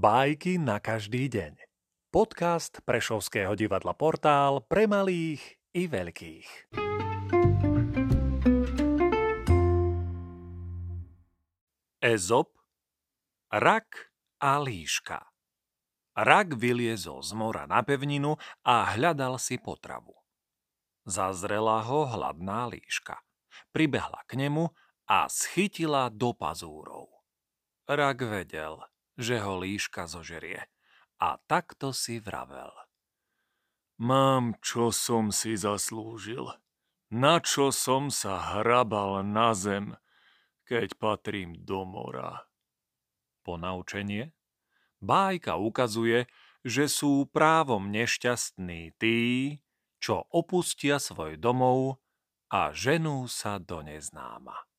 Bajky na každý deň. Podcast Prešovského divadla Portál pre malých i veľkých. Ezop, rak a líška. Rak vyliezol z mora na pevninu a hľadal si potravu. Zazrela ho hladná líška. Pribehla k nemu a schytila do pazúrov. Rak vedel – že ho líška zožerie. A takto si vravel. Mám, čo som si zaslúžil. Na čo som sa hrabal na zem, keď patrím do mora. Ponaučenie? Bájka ukazuje, že sú právom nešťastní tí, čo opustia svoj domov a ženú sa do neznáma.